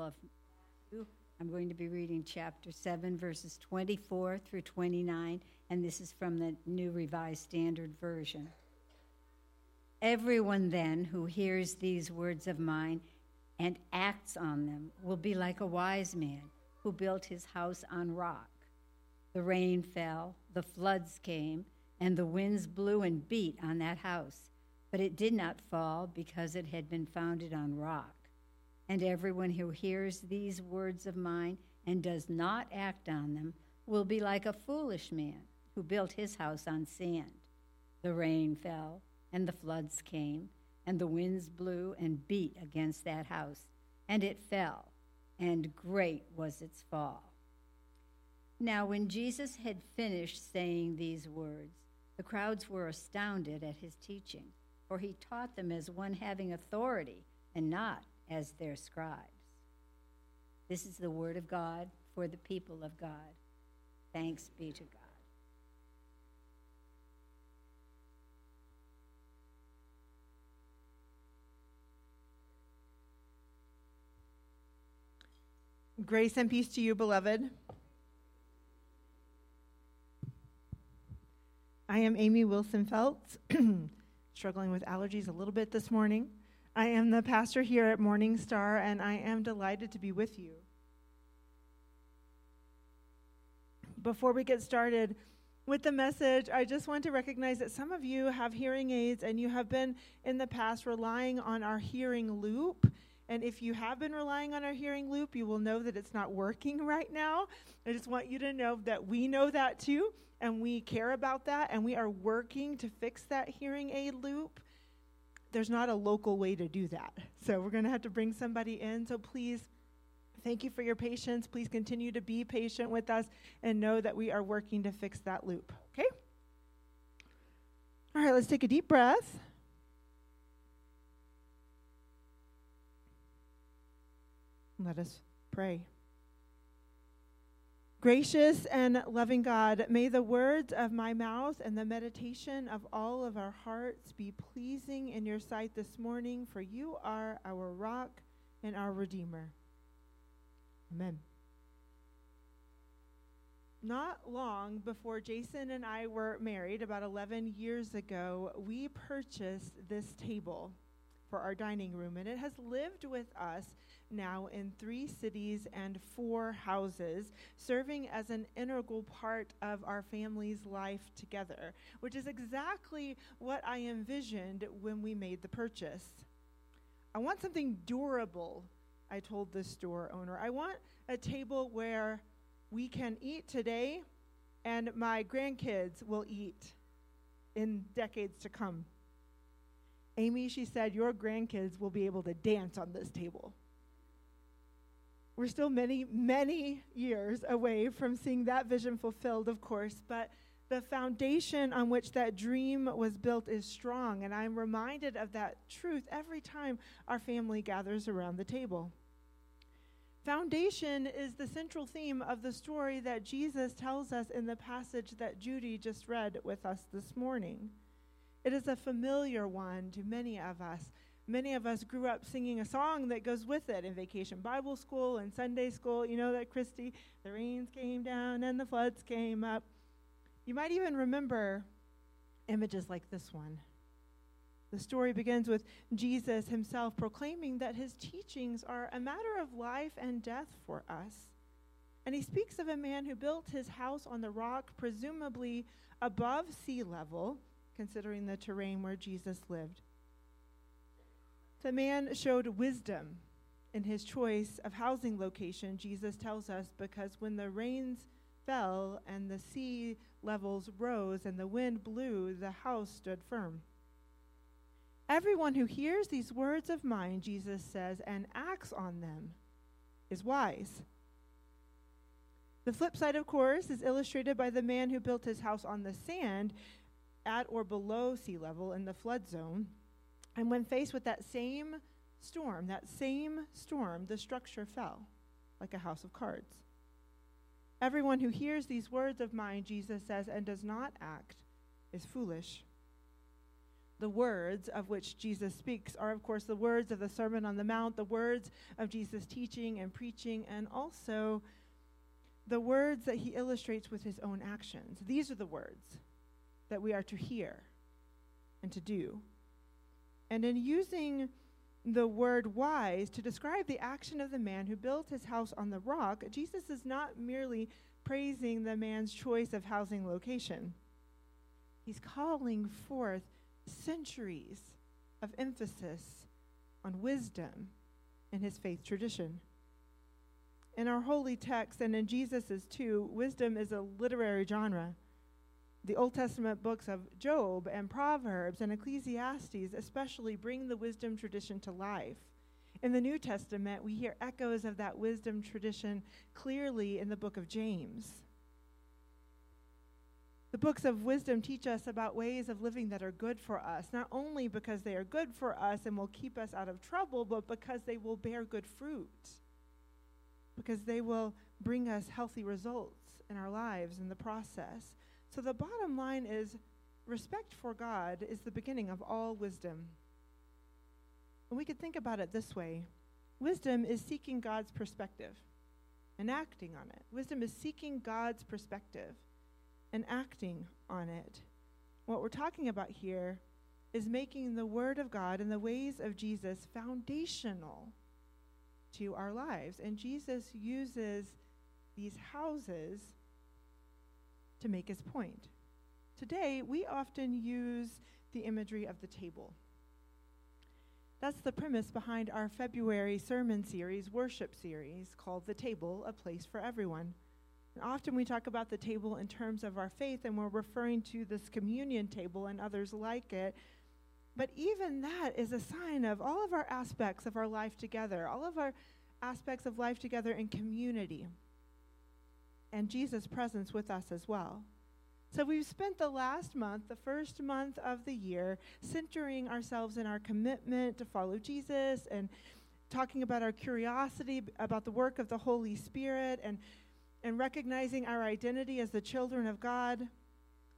Of Matthew. I'm going to be reading chapter 7, verses 24 through 29, and this is from the New Revised Standard Version. Everyone then who hears these words of mine and acts on them will be like a wise man who built his house on rock. The rain fell, the floods came, and the winds blew and beat on that house, but it did not fall because it had been founded on rock. And everyone who hears these words of mine and does not act on them will be like a foolish man who built his house on sand. The rain fell, and the floods came, and the winds blew and beat against that house, and it fell, and great was its fall. Now, when Jesus had finished saying these words, the crowds were astounded at his teaching, for he taught them as one having authority and not as their scribes. This is the word of God for the people of God. Thanks be to God. Grace and peace to you, beloved. I am Amy Wilson Feltz, struggling with allergies a little bit this morning. I am the pastor here at Morning Star, and I am delighted to be with you. Before we get started with the message, I just want to recognize that some of you have hearing aids and you have been in the past relying on our hearing loop. And if you have been relying on our hearing loop, you will know that it's not working right now. I just want you to know that we know that too and we care about that and we are working to fix that hearing aid loop, there's not a local way to do that. So we're going to have to bring somebody in. So please, thank you for your patience. Please continue to be patient with us and know that we are working to fix that loop. Okay? All right, let's take a deep breath. Let us pray. Gracious and loving God, may the words of my mouth and the meditation of all of our hearts be pleasing in your sight this morning, for you are our rock and our Redeemer. Amen. Not long before Jason and I were married, about 11 years ago, we purchased this table for our dining room, and it has lived with us now in three cities and four houses, serving as an integral part of our family's life together, which is exactly what I envisioned when we made the purchase. I want something durable, I told the store owner. I want a table where we can eat today and my grandkids will eat in decades to come. Amy, she said, your grandkids will be able to dance on this table. We're still many, many years away from seeing that vision fulfilled, of course, but the foundation on which that dream was built is strong, and I'm reminded of that truth every time our family gathers around the table. Foundation is the central theme of the story that Jesus tells us in the passage that Judy just read with us this morning. It is a familiar one to many of us many of us grew up singing a song that goes with it in vacation Bible school and Sunday school. You know that, Christy? The rains came down and the floods came up. You might even remember images like this one. The story begins with Jesus himself proclaiming that his teachings are a matter of life and death for us. And he speaks of a man who built his house on the rock, presumably above sea level, considering the terrain where Jesus lived. The man showed wisdom in his choice of housing location, Jesus tells us, because when the rains fell and the sea levels rose and the wind blew, the house stood firm. Everyone who hears these words of mine, Jesus says, and acts on them is wise. The flip side, of course, is illustrated by the man who built his house on the sand at or below sea level in the flood zone. And when faced with that same storm, that same storm, the structure fell like a house of cards. Everyone who hears these words of mine, Jesus says, and does not act is foolish. the words of which Jesus speaks are, of course, the words of the Sermon on the Mount, the words of Jesus' teaching and preaching, and also the words that he illustrates with his own actions. These are the words that we are to hear and to do. And in using the word wise to describe the action of the man who built his house on the rock, Jesus is not merely praising the man's choice of housing location. He's calling forth centuries of emphasis on wisdom in his faith tradition. In our holy text and in Jesus's too, wisdom is a literary genre. The Old Testament books of Job and Proverbs and Ecclesiastes especially bring the wisdom tradition to life. In the New Testament, we hear echoes of that wisdom tradition clearly in the book of James. The books of wisdom teach us about ways of living that are good for us, not only because they are good for us and will keep us out of trouble, but because they will bear good fruit, because they will bring us healthy results in our lives in the process. So the bottom line is respect for God is the beginning of all wisdom. And we could think about it this way wisdom is seeking God's perspective and acting on it. Wisdom is seeking God's perspective and acting on it. What we're talking about here is making the Word of God and the ways of Jesus foundational to our lives. And Jesus uses these houses to make his point. Today, we often use the imagery of the table. That's the premise behind our February sermon series, worship series, called The Table, a Place for Everyone. And often we talk about the table in terms of our faith, and we're referring to this communion table and others like it. But even that is a sign of all of our aspects of our life together, all of our aspects of life together in community, and Jesus' presence with us as well. So we've spent the last month, the first month of the year, centering ourselves in our commitment to follow Jesus and talking about our curiosity about the work of the Holy Spirit and and recognizing our identity as the children of God.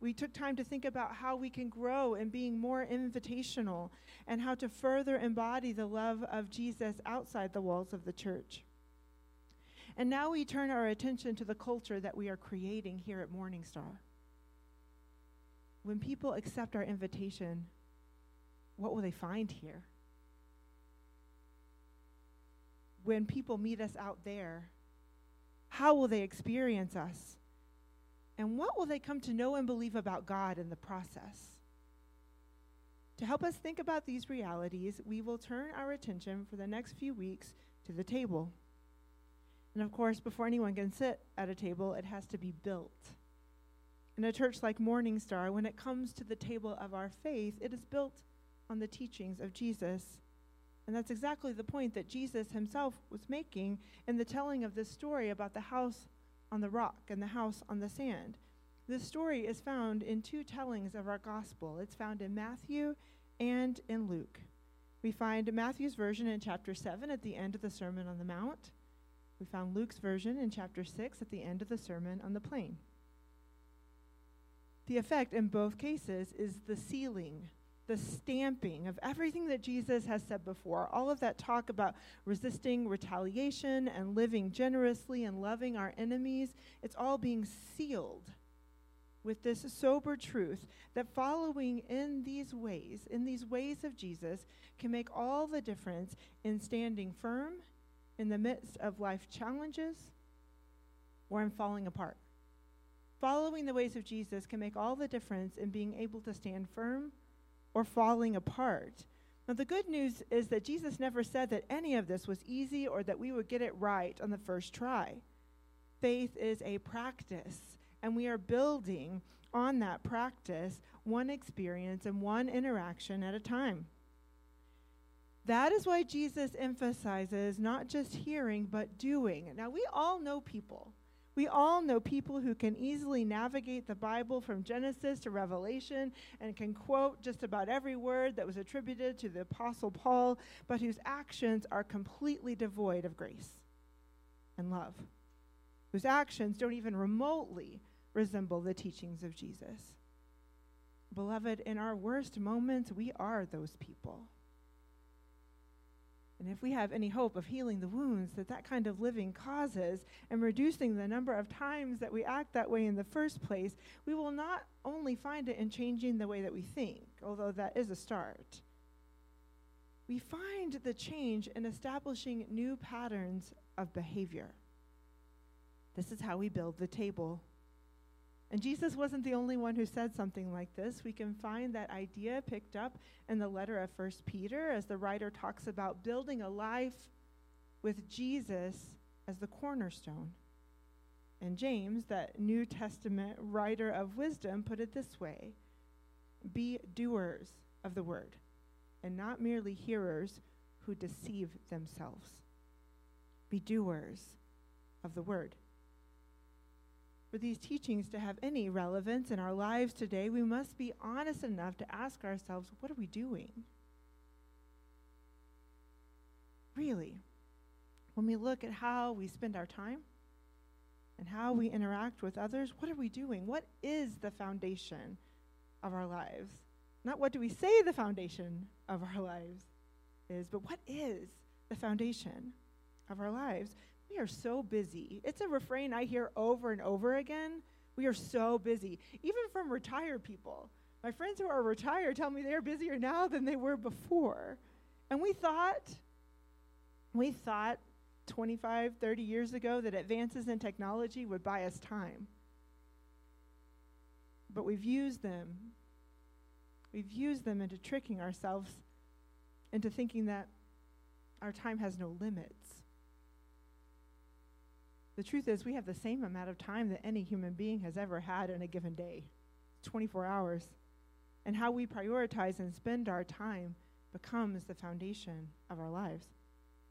We took time to think about how we can grow in being more invitational and how to further embody the love of Jesus outside the walls of the church. And now we turn our attention to the culture that we are creating here at Morningstar. When people accept our invitation, what will they find here? When people meet us out there, how will they experience us? And what will they come to know and believe about God in the process? To help us think about these realities, we will turn our attention for the next few weeks to the table. And of course, before anyone can sit at a table, it has to be built. In a church like Morningstar, when it comes to the table of our faith, it is built on the teachings of Jesus. And that's exactly the point that Jesus himself was making in the telling of this story about the house on the rock and the house on the sand. This story is found in two tellings of our gospel. It's found in Matthew and in Luke. We find Matthew's version in chapter 7 at the end of the Sermon on the Mount. We found Luke's version in chapter 6 at the end of the Sermon on the Plain. The effect in both cases is the sealing, the stamping of everything that Jesus has said before. All of that talk about resisting retaliation and living generously and loving our enemies, it's all being sealed with this sober truth that following in these ways, in these ways of Jesus, can make all the difference in standing firm in the midst of life challenges or in falling apart. Following the ways of Jesus can make all the difference in being able to stand firm or falling apart. Now, the good news is that Jesus never said that any of this was easy or that we would get it right on the first try. Faith is a practice, and we are building on that practice one experience and one interaction at a time. That is why Jesus emphasizes not just hearing, but doing. Now, we all know people we all know people who can easily navigate the Bible from Genesis to Revelation and can quote just about every word that was attributed to the Apostle Paul, but whose actions are completely devoid of grace and love, whose actions don't even remotely resemble the teachings of Jesus. Beloved, in our worst moments, we are those people. And if we have any hope of healing the wounds that that kind of living causes and reducing the number of times that we act that way in the first place, we will not only find it in changing the way that we think, although that is a start. We find the change in establishing new patterns of behavior. This is how we build the table and Jesus wasn't the only one who said something like this. We can find that idea picked up in the letter of 1 Peter as the writer talks about building a life with Jesus as the cornerstone. And James, that New Testament writer of wisdom, put it this way Be doers of the word, and not merely hearers who deceive themselves. Be doers of the word. For these teachings to have any relevance in our lives today, we must be honest enough to ask ourselves what are we doing? Really, when we look at how we spend our time and how we interact with others, what are we doing? What is the foundation of our lives? Not what do we say the foundation of our lives is, but what is the foundation of our lives? We are so busy. It's a refrain I hear over and over again. We are so busy, even from retired people. My friends who are retired tell me they're busier now than they were before. And we thought, we thought 25, 30 years ago that advances in technology would buy us time. But we've used them. We've used them into tricking ourselves into thinking that our time has no limits. The truth is, we have the same amount of time that any human being has ever had in a given day 24 hours. And how we prioritize and spend our time becomes the foundation of our lives.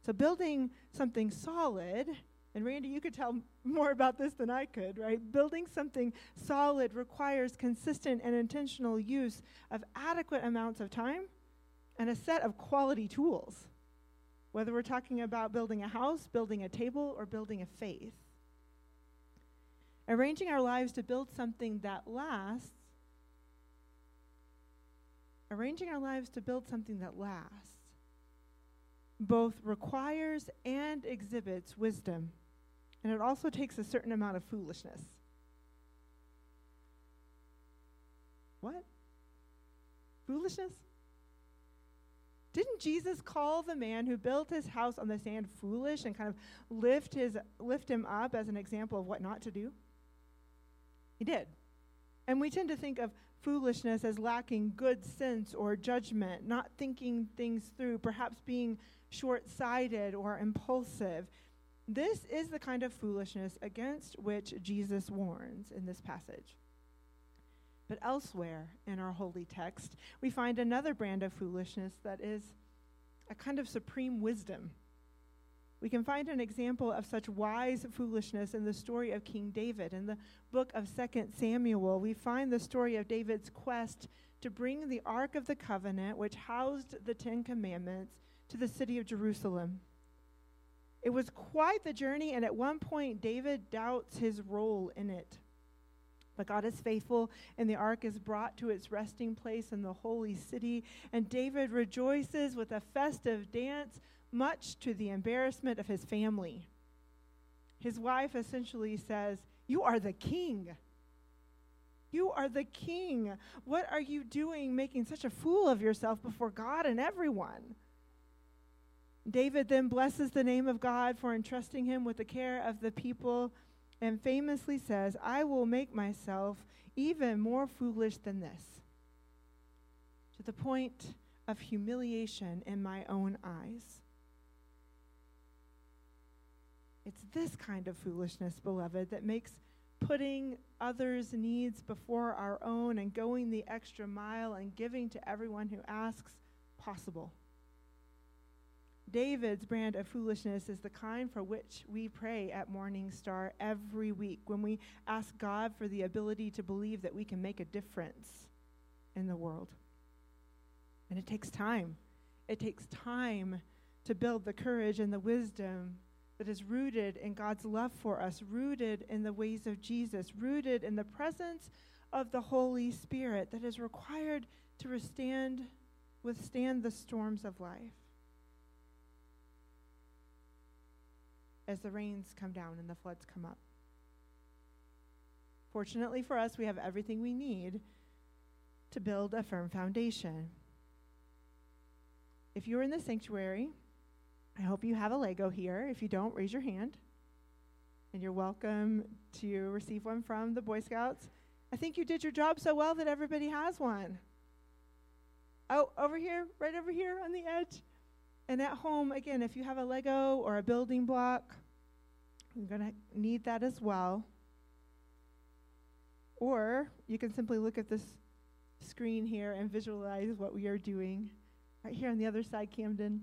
So, building something solid, and Randy, you could tell more about this than I could, right? Building something solid requires consistent and intentional use of adequate amounts of time and a set of quality tools whether we're talking about building a house, building a table, or building a faith. Arranging our lives to build something that lasts, arranging our lives to build something that lasts, both requires and exhibits wisdom, and it also takes a certain amount of foolishness. What? Foolishness? Didn't Jesus call the man who built his house on the sand foolish and kind of lift, his, lift him up as an example of what not to do? He did. And we tend to think of foolishness as lacking good sense or judgment, not thinking things through, perhaps being short sighted or impulsive. This is the kind of foolishness against which Jesus warns in this passage. But elsewhere in our holy text, we find another brand of foolishness that is a kind of supreme wisdom. We can find an example of such wise foolishness in the story of King David. In the book of 2 Samuel, we find the story of David's quest to bring the Ark of the Covenant, which housed the Ten Commandments, to the city of Jerusalem. It was quite the journey, and at one point, David doubts his role in it. But God is faithful, and the ark is brought to its resting place in the holy city. And David rejoices with a festive dance, much to the embarrassment of his family. His wife essentially says, You are the king. You are the king. What are you doing making such a fool of yourself before God and everyone? David then blesses the name of God for entrusting him with the care of the people and famously says, I will make myself even more foolish than this, to the point of humiliation in my own eyes. It's this kind of foolishness, beloved, that makes putting others' needs before our own and going the extra mile and giving to everyone who asks possible. David's brand of foolishness is the kind for which we pray at Morning Star every week when we ask God for the ability to believe that we can make a difference in the world. And it takes time. It takes time to build the courage and the wisdom that is rooted in God's love for us, rooted in the ways of Jesus, rooted in the presence of the Holy Spirit that is required to withstand, withstand the storms of life. As the rains come down and the floods come up. Fortunately for us, we have everything we need to build a firm foundation. If you're in the sanctuary, I hope you have a Lego here. If you don't, raise your hand. And you're welcome to receive one from the Boy Scouts. I think you did your job so well that everybody has one. Oh, over here, right over here on the edge. And at home, again, if you have a Lego or a building block, you're going to need that as well. Or you can simply look at this screen here and visualize what we are doing. Right here on the other side, Camden.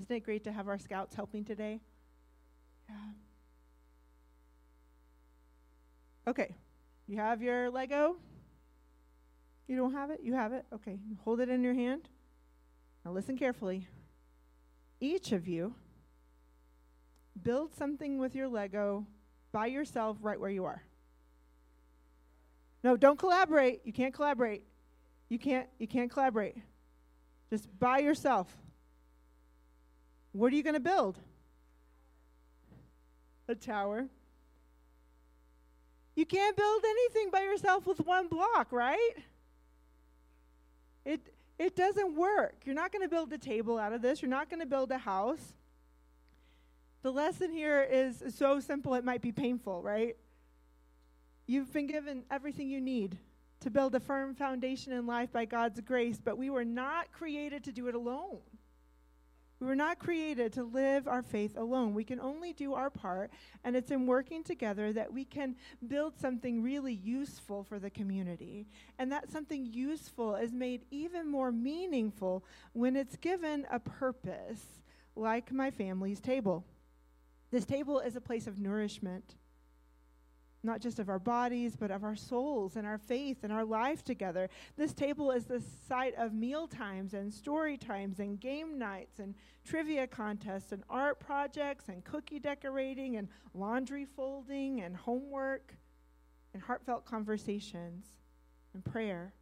Isn't it great to have our scouts helping today? Yeah. Okay. You have your Lego? You don't have it? You have it? Okay. Hold it in your hand. Now listen carefully. Each of you build something with your Lego by yourself right where you are. No, don't collaborate. You can't collaborate. You can't you can't collaborate. Just by yourself. What are you going to build? A tower. You can't build anything by yourself with one block, right? It it doesn't work. You're not going to build a table out of this. You're not going to build a house. The lesson here is so simple it might be painful, right? You've been given everything you need to build a firm foundation in life by God's grace, but we were not created to do it alone. We were not created to live our faith alone. We can only do our part, and it's in working together that we can build something really useful for the community. And that something useful is made even more meaningful when it's given a purpose, like my family's table. This table is a place of nourishment not just of our bodies, but of our souls and our faith and our life together. This table is the site of meal times and story times and game nights and trivia contests and art projects and cookie decorating and laundry folding and homework and heartfelt conversations and prayer.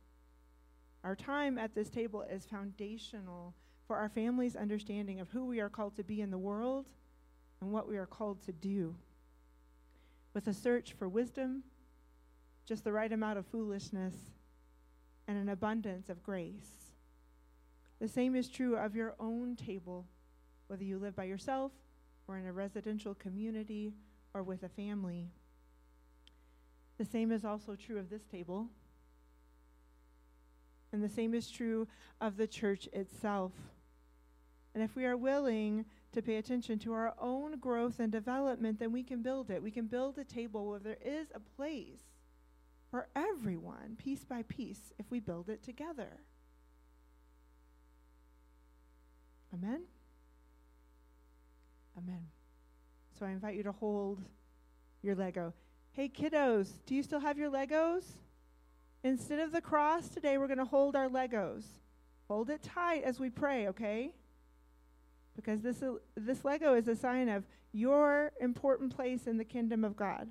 Our time at this table is foundational for our family's understanding of who we are called to be in the world and what we are called to do with a search for wisdom, just the right amount of foolishness, and an abundance of grace. The same is true of your own table, whether you live by yourself or in a residential community or with a family. The same is also true of this table. And the same is true of the church itself. And if we are willing to pay attention to our own growth and development, then we can build it. We can build a table where there is a place for everyone, piece by piece, if we build it together. Amen? Amen. So I invite you to hold your Lego. Hey, kiddos, do you still have your Legos? Instead of the cross today, we're going to hold our Legos. Hold it tight as we pray, okay? Because this, this Lego is a sign of your important place in the kingdom of God.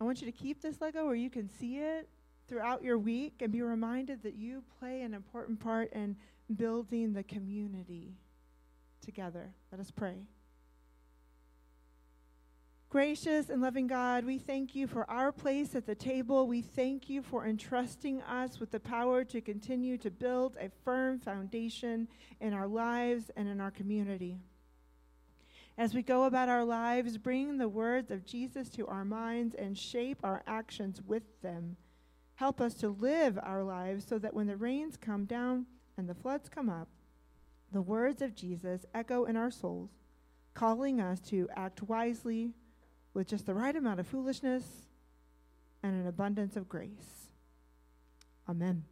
I want you to keep this Lego where you can see it throughout your week and be reminded that you play an important part in building the community together. Let us pray. Gracious and loving God, we thank you for our place at the table. We thank you for entrusting us with the power to continue to build a firm foundation in our lives and in our community. As we go about our lives, bring the words of Jesus to our minds and shape our actions with them. Help us to live our lives so that when the rains come down and the floods come up, the words of Jesus echo in our souls, calling us to act wisely with just the right amount of foolishness and an abundance of grace. Amen.